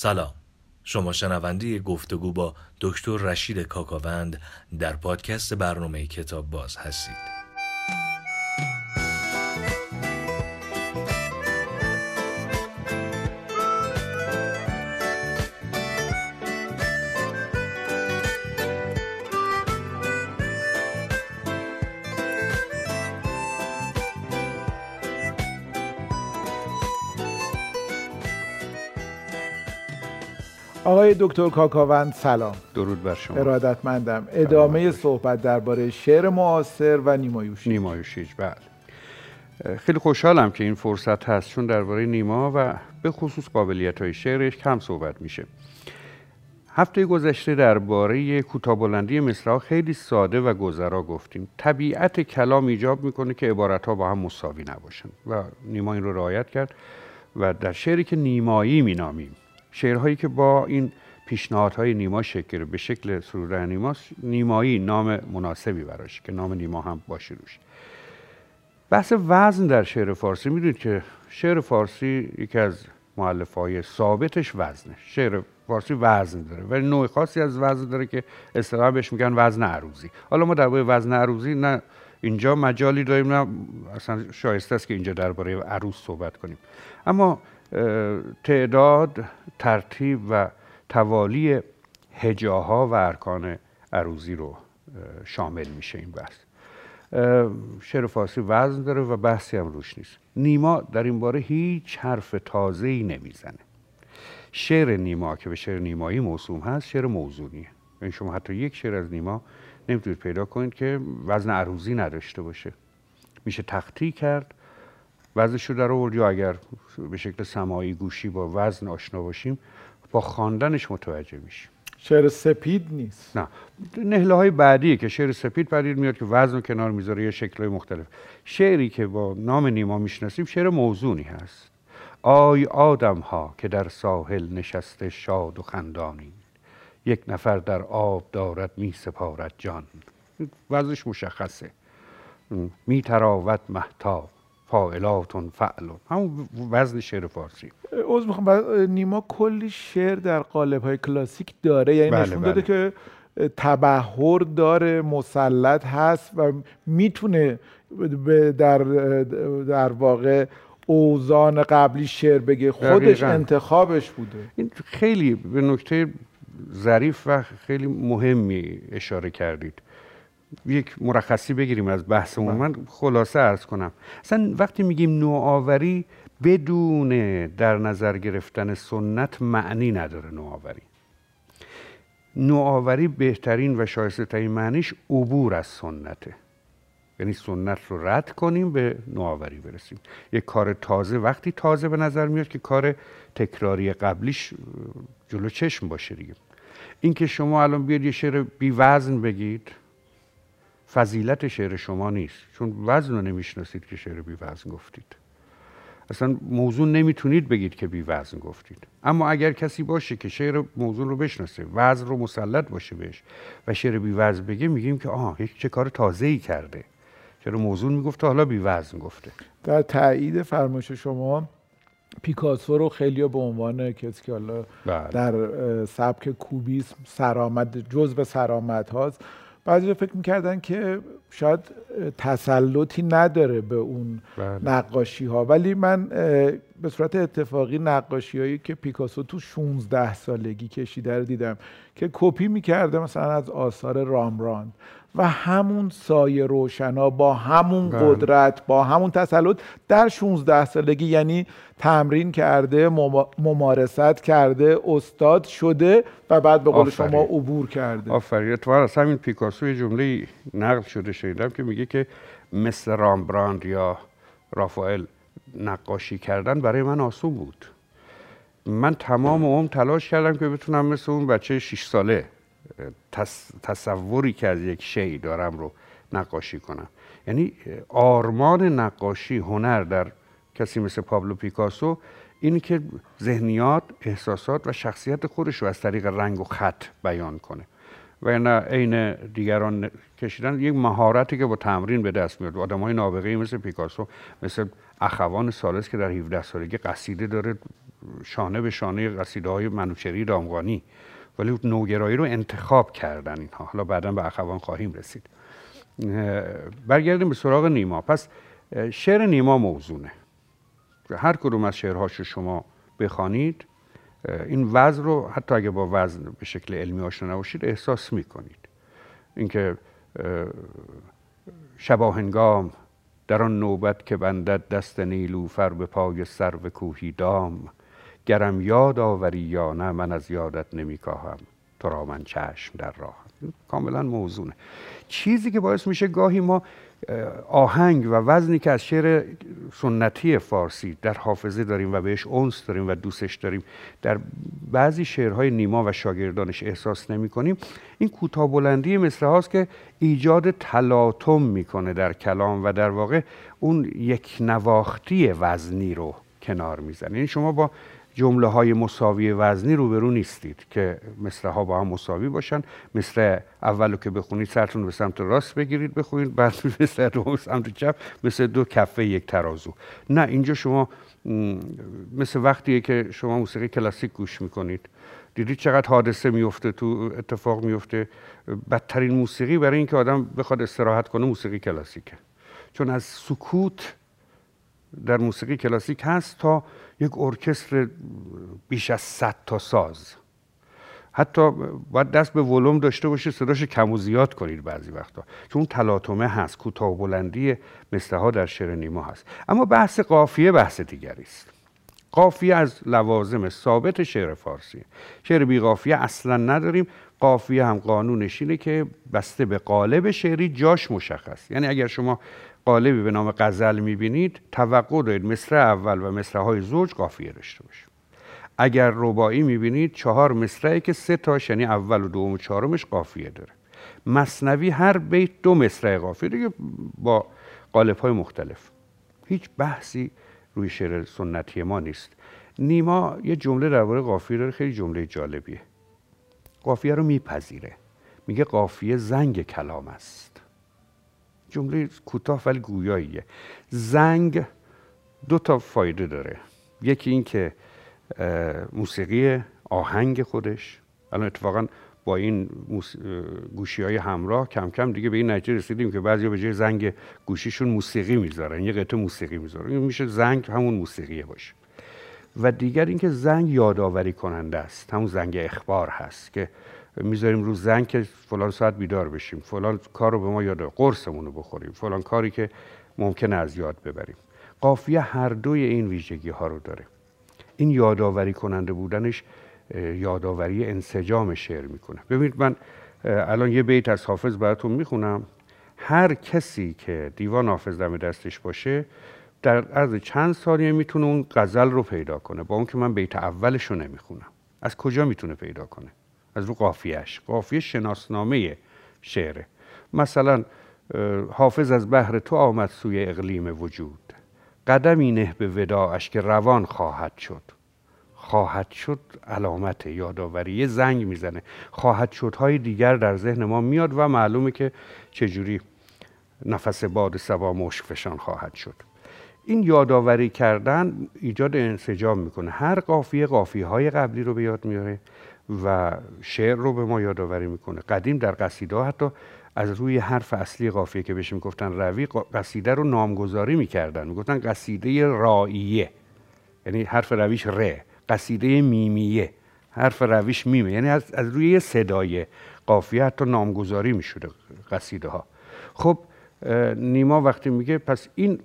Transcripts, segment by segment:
سلام. شما شنونده گفتگو با دکتر رشید کاکاوند در پادکست برنامه کتاب باز هستید. آقای دکتر کاکاوند سلام. درود بر شما. ارادتمندم. ادامه صحبت درباره شعر معاصر و نیمایوشی. نیمایوشیج بله. خیلی خوشحالم که این فرصت هست چون درباره نیما و به خصوص قابلیت های شعرش کم صحبت میشه. هفته گذشته درباره کوتاه بلندی مصرع خیلی ساده و گذرا گفتیم. طبیعت کلام ایجاب می‌کنه که عبارت ها با هم مساوی نباشن و نیما این رو رعایت کرد و در شعری که نیمایی مینامیم. شعرهایی که با این پیشنهادهای نیما شکل به شکل سروده نیما نیمایی نام مناسبی براش که نام نیما هم باشه روش. بحث وزن در شعر فارسی می‌دونید که شعر فارسی یکی از معلف های ثابتش وزنه. شعر فارسی وزن داره ولی نوع خاصی از وزن داره که اصطلاحا بهش میگن وزن عروضی. حالا ما درباره وزن عروضی نه اینجا مجالی داریم نه اصلا شایسته است که اینجا درباره عروض صحبت کنیم. اما تعداد ترتیب و توالی هجاها و ارکان عروضی رو شامل میشه این بحث. شعر فارسی وزن داره و بحثی هم روش نیست. نیما در این باره هیچ حرف تازه ای نمی‌زنه. شعر نیما که به شعر نیمایی موسوم هست شعر موضوعیه یعنی شما حتی یک شعر از نیما نمی‌تونید پیدا کنید که وزن عروضی نداشته باشه. میشه تختی کرد وزنش رو در آورد یا اگر به شکل سمایی گوشی با وزن آشنا باشیم با خواندنش متوجه میشیم. شعر سپید نیست. نه. نهله های بعدیه که شعر سپید پدید میاد که وزن کنار می‌ذاره یه شکل های مختلف. شعری که با نام نیما می‌شناسیم شعر موزونی هست. آی آدم ها که در ساحل نشسته شاد و خندانی یک نفر در آب دارد می سپارد جان. وزنش مشخصه. می تراوت محتاب فاعلاتون فعلون همون وزن شعر فارسی. عوض می‌خوام نیما کلی شعر در قالب های کلاسیک داره. یعنی بله نشون داده بله. که تبهر داره مسلط هست و می‌تونه در در واقع اوزان قبلی شعر بگه. خودش انتخابش بوده. این خیلی به نکته ظریف و خیلی مهمی اشاره کردید. یک مرخصی بگیریم از بحثمون بله. من خلاصه ارز کنم. اصلا وقتی میگیم نوآوری بدون در نظر گرفتن سنت معنی نداره نوآوری. نوآوری بهترین و شایسته ترین معنیش عبور از سنته. یعنی سنت رو رد کنیم به نوآوری برسیم. یک کار تازه وقتی تازه به نظر میاد که کار تکراری قبلیش جلو چشم باشه دیگه. اینکه شما الان بیاد یه شعر بی وزن بگید. فضیلت شعر شما نیست. چون وزن رو نمی‌شناسید که شعر بی وزن گفتید. اصلا موضوع نمی‌تونید بگید که بی وزن گفتید. اما اگر کسی باشه که شعر موضوع رو بشناسه وزن رو مسلط باشه بهش و شعر بی وزن بگه میگیم که آه یک چه کار تازه ای کرده. چرا موضوع می‌گفته حالا بی وزن گفته. در تایید فرمایش شما پیکاسو رو خیلی به عنوان کسی که حالا بله. در سبک کوبیسم سرآمد جزء سرآمد هاست. بعضی فکر می‌کردن که شاید تسلطی نداره به اون بله. نقاشی ها ولی من به صورت اتفاقی نقاشی هایی که پیکاسو تو 16 سالگی کشیده رو دیدم که کپی می‌کرده مثلا از آثار رامراند و همون سایه روشنا با همون بله. قدرت با همون تسلط در 16 سالگی یعنی تمرین کرده ممارست کرده استاد شده و بعد به قول شما عبور کرده. آفرین. اتفاقا از همین پیکاسو یه جمله نقل شده شنیدم که میگه که مثل رامبراند یا رافائل نقاشی کردن برای من آسون بود. من تمام عمر تلاش کردم که بتونم مثل اون بچه 6 ساله تصوری که از یک شی دارم رو نقاشی کنم. یعنی آرمان نقاشی هنر در کسی مثل پابلو پیکاسو این که ذهنیات احساسات و شخصیت خودش رو از طریق رنگ و خط بیان کنه. و نه عین دیگران کشیدن یک مهارتی که با تمرین به دست میاد. آدم های نابغه مثل پیکاسو مثل اخوان سالس که در 17 سالگی قصیده داره شانه به شانه قصیده های منوچری دامغانی ولی نوگرایی رو انتخاب کردن اینها. حالا بعدا به اخوان خواهیم رسید. برگردیم به سراغ نیما. پس شعر نیما موزونه. هر کدوم از شعرهاش رو شما بخوانید این وزن رو حتی اگه با وزن به شکل علمی آشنا نباشید احساس می‌کنید. اینکه شباهنگام در آن نوبت که بندد دست نیلوفر به پای سر و کوهی دام گرم یاد آوری یا نه من از یادت نمیکاهم تو را من چشم در راه. کاملا موزونه. چیزی که باعث میشه گاهی ما آهنگ و وزنی که از شعر سنتی فارسی در حافظه داریم و بهش اونس داریم و دوستش داریم در بعضی شعرهای نیما و شاگردانش احساس نمی کنیم این کوتاه بلندی مثل هاست که ایجاد تلاطم می‌کنه در کلام و در واقع اون یک نواختی وزنی رو کنار می‌زنه. یعنی شما با جمله های مساوی وزنی روبرو نیستید که مثل ها با هم مساوی باشن. مثل اولو که بخونید سرتون به سمت راست بگیرید بخونید بعد مثل دو سمت چپ مثل دو کفه یک ترازو. نه اینجا شما مثل وقتیه که شما موسیقی کلاسیک گوش می‌کنید. دیدید چقدر حادثه میفته تو اتفاق میفته بدترین موسیقی برای اینکه آدم بخواد استراحت کنه موسیقی کلاسیکه. چون از سکوت در موسیقی کلاسیک هست تا یک ارکستر بیش از صد تا ساز. حتی باید دست به ولوم داشته باشه صداش کم و زیاد کنید بعضی وقتا. چون تلاطمه هست کوتاه بلندی مثل در شعر نیما هست. اما بحث قافیه بحث دیگری است. قافیه از لوازم ثابت شعر فارسی. شعر بی قافیه اصلا نداریم. قافیه هم قانونش اینه که بسته به قالب شعری جاش مشخص. یعنی اگر شما قالبی به نام غزل می‌بینید توقع دارید مصر اول و مصرهای زوج قافیه داشته باشه. اگر ربایی می‌بینید چهار مصرعی که سه تاش یعنی اول و دوم و چهارمش قافیه داره. مصنوی هر بیت دو مصرع قافیه دیگه با قالب های مختلف. هیچ بحثی روی شعر سنتی ما نیست. نیما یه جمله درباره قافیه داره خیلی جمله جالبیه. قافیه رو میپذیره. میگه قافیه زنگ کلام است. جمله کوتاه ولی گویاییه. زنگ دو تا فایده داره. یکی این که موسیقی آهنگ خودش. الان اتفاقا با این گوشی های همراه کم کم دیگه به این نتیجه رسیدیم که بعضی به جای زنگ گوشیشون موسیقی می‌ذارن. یه قطعه موسیقی می‌ذارن. این میشه زنگ همون موسیقیه باشه. و دیگر اینکه زنگ یادآوری کننده است. همون زنگ اخبار هست که می‌ذاریم رو زنگ که فلان ساعت بیدار بشیم فلان کار رو به ما یاد قرصمون رو بخوریم فلان کاری که ممکنه از یاد ببریم. قافیه هر دوی این ویژگی ها رو داره. این یادآوری کننده بودنش یادآوری انسجام شعر می‌کنه. ببینید من الان یه بیت از حافظ براتون می‌خونم. هر کسی که دیوان حافظ دم دستش باشه در عرض چند ثانیه می‌تونه اون غزل رو پیدا کنه. با اون که من بیت اولش رو نمی‌خونم. از کجا می‌تونه پیدا کنه؟ از رو قافیهش قافیه شناسنامه شعره. مثلا حافظ از بحر تو آمد سوی اقلیم وجود. قدمی نه به وداعش که روان خواهد شد. خواهد شد علامت یادآوری. یه زنگ می‌زنه. خواهد شدهای دیگر در ذهن ما میاد و معلومه که چجوری نفس باد سبا مشک فشان خواهد شد. این یادآوری کردن ایجاد انسجام می‌کنه. هر قافیه قافیه های قبلی رو به یاد میاره و شعر رو به ما یادآوری می‌کنه. قدیم در قصیده حتی از روی حرف اصلی قافیه که بهش می‌گفتن روی قصیده رو نامگذاری می‌کردن. می‌گفتن قصیده رائیه یعنی حرف رویش ر. قصیده میمیه. حرف رویش میمه. یعنی از, از روی صدای قافیه حتی نامگذاری می‌شده قصیده ها. خب نیما وقتی میگه پس این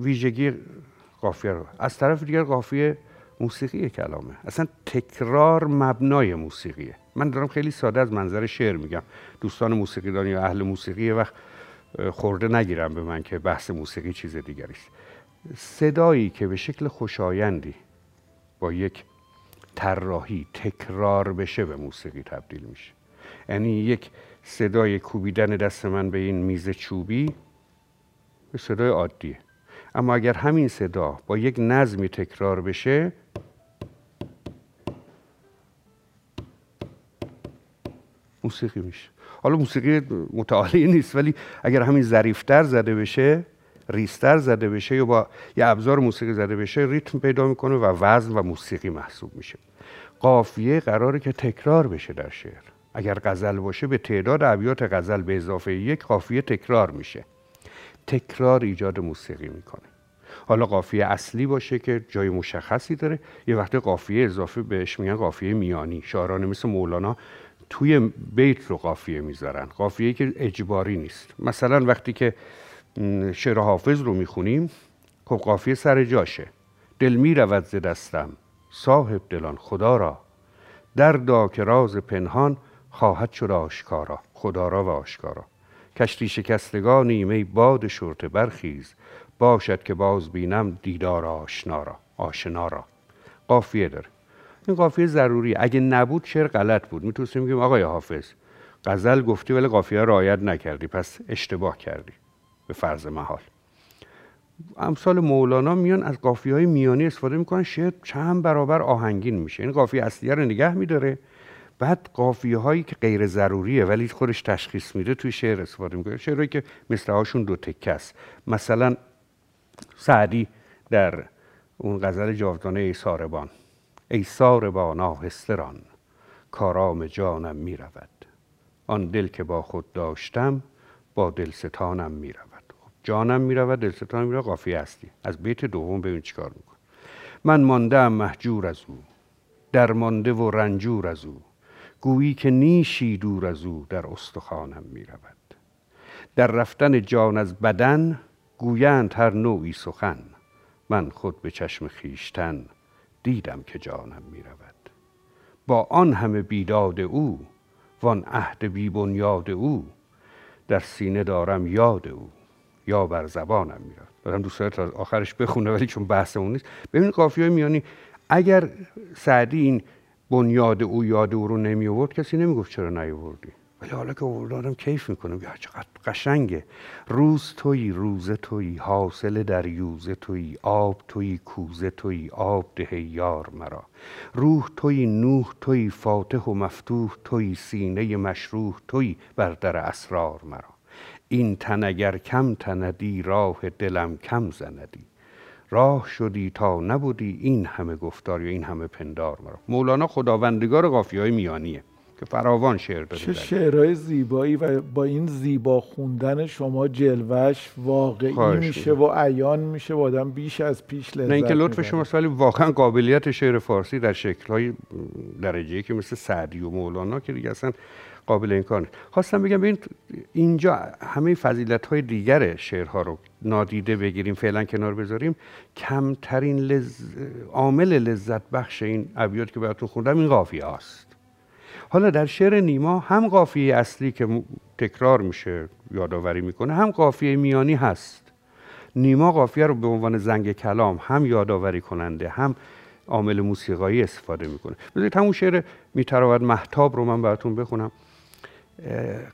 ویژگی قافیه رو از طرف دیگر قافیه موسیقی کلامه. اصلا تکرار مبنای موسیقیه. من دارم خیلی ساده از منظر شعر میگم. دوستان موسیقیدان یا اهل موسیقی وقت خورده نگیرم به من که بحث موسیقی چیز دیگری است. صدایی که به شکل خوشایندی با یک طراحی تکرار بشه به موسیقی تبدیل میشه. یعنی یک صدای کوبیدن دست من به این میز چوبی به صدای عادیه. اما اگر همین صدا با یک نظمی تکرار بشه موسیقی میشه. حالا موسیقی متعالی نیست ولی اگر همین ظریفتر زده بشه ریستر زده بشه یا با یه ابزار موسیقی زده بشه ریتم پیدا می‌کنه و وزن و موسیقی محسوب میشه. قافیه قراره که تکرار بشه در شعر. اگر غزل باشه به تعداد ابیات غزل به اضافه یک قافیه تکرار میشه. تکرار ایجاد موسیقی می‌کنه. حالا قافیه اصلی باشه که جای مشخصی داره. یه وقتی قافیه اضافه بهش میگن قافیه میانی. شاعران مثل مولانا توی بیت رو قافیه می‌ذارن. قافیه که اجباری نیست. مثلا وقتی که شعر حافظ رو می‌خونیم خب قافیه سر جاشه. دل می‌رود ز دستم. صاحب دلان خدا را. در که راز پنهان خواهد شد آشکارا. خدا را و آشکارا. کشتی شکستگان نیمه باد شرط برخیز. باشد که باز بینم دیدار آشنا را. آشنا را. قافیه داره. این قافیه ضروری اگه نبود شعر غلط بود. می‌تونستیم بگیم آقای حافظ غزل گفتی ولی قافیه رعایت نکردی. پس اشتباه کردی. به فرض محال. امثال مولانا میان از قافیه های میانی استفاده می‌کنن. شعر چند برابر آهنگین میشه. این قافیه اصلیه رو نگه میداره. بعد قافیه هایی که غیر ضروریه ولی خودش تشخیص میده توی شعر استفاده می‌کنه. شعرهایی که مثل هاشون دو تکه است. مثلا سعدی در اون غزل جاودانه ای ساربان. ای ساربان آهستران کارام جانم می‌رود. آن دل که با خود داشتم با دلستانم می‌رود. خب جانم می‌رود دلستانم می‌رود قافیه هستی از بیت دوم ببین چیکار میکن من مانده محجور از او در مانده و رنجور از او. گویی که نیشی دور از او در استخوانم می رود در رفتن جان از بدن گویند هر نوعی سخن. من خود به چشم خیشتن دیدم که جانم می رود با آن همه بیداد او وان عهد بی بنیاد او در سینه دارم یاد او یا بر زبانم میاد دارم دوست تا آخرش بخونه ولی چون بحثمون نیست. ببین قافیه میانی اگر سعدی این بنیاد او یاد او رو نمی آورد کسی نمی‌گفت چرا نیاوردی؟ ولی حالا که آوردم کیف می‌کنم یا چقدر قشنگه. روز توی روزه توی حاصل دریوزه توی آب توی کوزه توی آب ده یار مرا. روح توی نوح توی فاتح و مفتوح توی سینه مشروح توی بر در اسرار مرا. این تن اگر کم تندی راه دلم کم زندی. راه شدی تا نبودی این همه گفتار یا این همه پندار مرا. مولانا خداوندگار قافیه های میانیه. که فراوان شعر داره چه شعرهای زیبایی و با این زیبا خوندن شما جلوش واقعی میشه و عیان میشه و آدم بیش از پیش لذت نه اینکه لطف شما ولی واقعا قابلیت شعر فارسی در شکلهای درجه که مثل سعدی و مولانا که دیگه اصلا قابل این کار خواستم بگم ببین اینجا همه فضیلت های دیگر شعرها رو نادیده بگیریم فعلا کنار بذاریم. کمترین لز... عامل لذت بخش این ابیات که براتون خوندم این قافیه است حالا در شعر نیما هم قافیه اصلی که تکرار میشه یادآوری می‌کنه هم قافیه میانی هست. نیما قافیه رو به عنوان زنگ کلام هم یادآوری کننده هم عامل موسیقایی استفاده می‌کنه. بذارید همون شعر میتراود محتاب رو من براتون بخونم.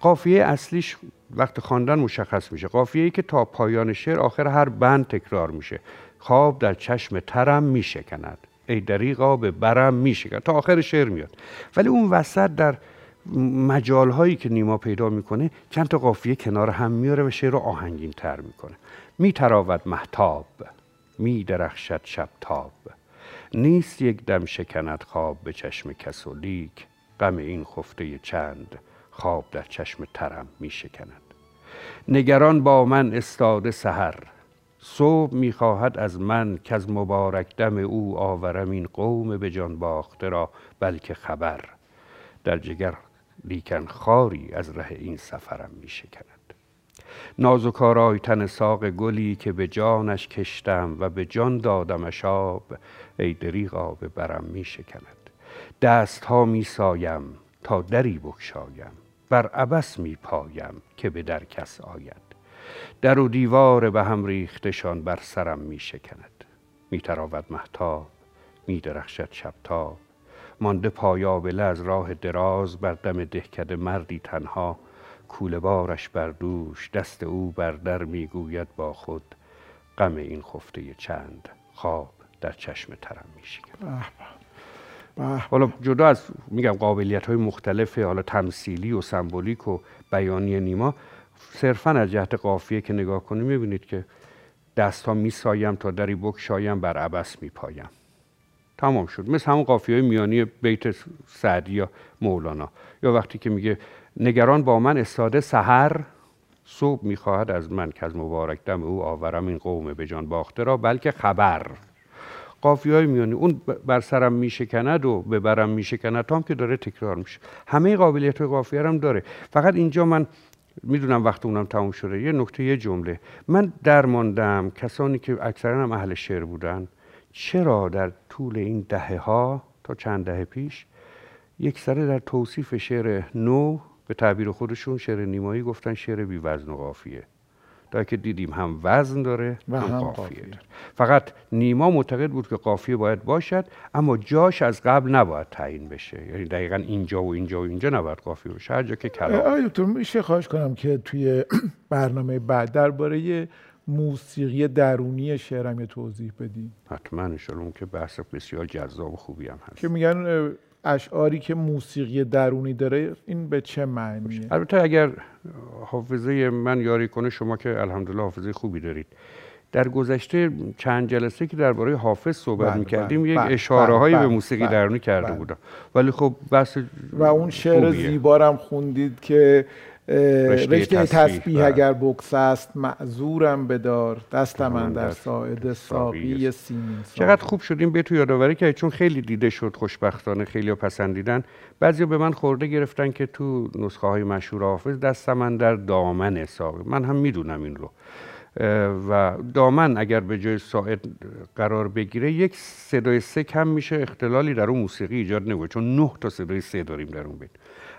قافیه اصلیش وقت خواندن مشخص میشه. قافیه ای که تا پایان شعر آخر هر بند تکرار میشه. خواب در چشم ترم میشکند. ای دریغا به برم میشکند تا آخر شعر میاد. ولی اون وسط در مجال هایی که نیما پیدا می‌کنه چند تا قافیه کنار هم میاره و شعر رو آهنگین تر می‌کنه. میتراود محتاب میدرخشد شب تاب. نیست یک دم شکند خواب به چشم کس و لیک. غم این خفته چند خواب در چشم ترم می شکند نگران با من استاده سهر صبح می‌خواهد از من که از مبارک دم او آورم این قوم به جان باخته را بلکه خبر. در جگر لیکن خاری از ره این سفرم می شکند نازک آرای تن ساق گلی که به جانش کشتم و به جان دادم آب ای دریغا به برم می شکند دست ها می سایم تا دری بکشایم بر عبس می پایم که به در کس آید. در و دیوار به هم ریختشان بر سرم می شکند می تراود محتاب می درخشد شبتاب. مانده پایابله از راه دراز بر دم دهکد مردی تنها. کوله بارش بر دوش دست او بر در می‌گوید با خود. غم این خفته چند خواب در چشم ترم می شکند حالا جدا از میگم قابلیت های مختلف حالا تمثیلی و سمبولیک و بیانی نیما صرفا از جهت قافیه که نگاه کنید می‌بینید که دست ها میسایم تا دری بکشایم بر عبس میپایم. تمام شد. مثل همون قافیه میانی بیت سعدی یا مولانا. یا وقتی که میگه نگران با من استاده سحر صبح می‌خواهد از من که از مبارک دم او آورم این قوم به جان باخته را بلکه خبر. قافی های میانی اون بر سرم میشکند و ببرم میشکند هم که داره تکرار میشه. همه قابلیت قافیه هم داره. فقط اینجا من می‌دونم وقت اونم تموم شده. یه نکته یه جمله. من درماندم کسانی که اکثرا هم اهل شعر بودن. چرا در طول این دهه ها تا چند دهه پیش یک سره در توصیف شعر نو به تعبیر خودشون شعر نیمایی گفتن شعر بی وزن و قافیه تا که دیدیم هم وزن داره و هم, قافیه, داره. فقط نیما معتقد بود که قافیه باید باشد اما جاش از قبل نباید تعیین بشه. یعنی دقیقا اینجا و اینجا و اینجا نباید قافیه باشه. هر جا که کلام. آیا دکتر میشه خواهش کنم که توی برنامه بعد درباره موسیقی درونی شعرم یه توضیح بدیم حتما اون که بحث بسیار جذاب و خوبی هم هست. که میگن اشعاری که موسیقی درونی داره این به چه معنیه؟ البته اگر حافظه من یاری کنه شما که الحمدلله حافظه خوبی دارید. در گذشته چند جلسه که درباره حافظ صحبت بله می‌کردیم بله یک بله اشاره هایی به موسیقی درونی کرده بودم. ولی خب بس و اون شعر زیبارم خوندید که رشته تسبیح بله. اگر بکس است معذورم بدار دست من در ساعد ساقی سیمین چقدر خوب شد. این تو یادآوری که چون خیلی دیده شد خوشبختانه خیلی پسندیدن. بعضی به من خورده گرفتن که تو نسخه های مشهور حافظ دست من در دامن ساقی. من هم می‌دونم این رو. و دامن اگر به جای ساعد قرار بگیره یک صدای سه کم میشه. اختلالی در اون موسیقی ایجاد نمیشه چون نه تا صدای سه داریم در اون بیت.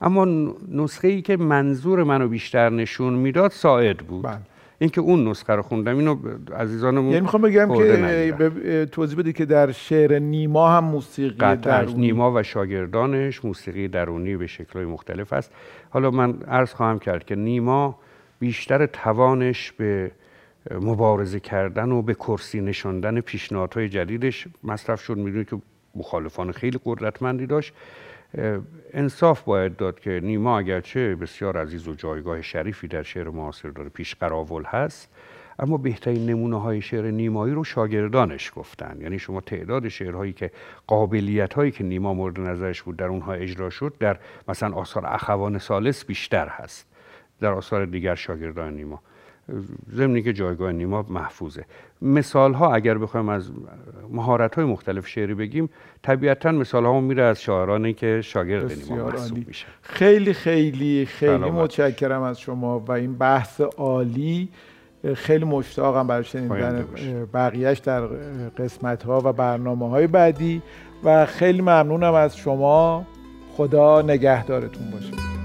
اما نسخه ای که منظور منو بیشتر نشون می‌داد ساعد بود. بله. اینکه اون نسخه رو خوندم. اینو عزیزانمون یعنی می‌خوام بگم که توضیح بدید که در شعر نیما هم موسیقی درونی نیما و شاگردانش موسیقی درونی به شکلهای مختلف است. حالا من عرض خواهم کرد که نیما بیشتر توانش به مبارزه کردن و به کرسی نشاندن پیشنهادهای جدیدش مصرف شد. می‌دونید که مخالفان خیلی قدرتمندی داشت. انصاف باید داد که نیما اگرچه بسیار عزیز و جایگاه شریفی در شعر معاصر داره پیش قراول هست اما بهترین نمونه های شعر نیمایی رو شاگردانش گفتن. یعنی شما تعداد شعرهایی که قابلیت هایی که نیما مورد نظرش بود در اونها اجرا شد در مثلا آثار اخوان سالس بیشتر هست. در آثار دیگر شاگردان نیما. ضمنی که جایگاه نیما محفوظه. مثال ها اگر بخوایم از مهارت های مختلف شعری بگیم طبیعتا مثال ها میره از شاعرانی که شاگرد نیما محسوب میشه. خیلی خیلی خیلی متشکرم از شما و این بحث عالی. خیلی مشتاقم برای شنیدن بقیهش در قسمت ها و برنامه های بعدی و خیلی ممنونم از شما. خدا نگهدارتون باشه.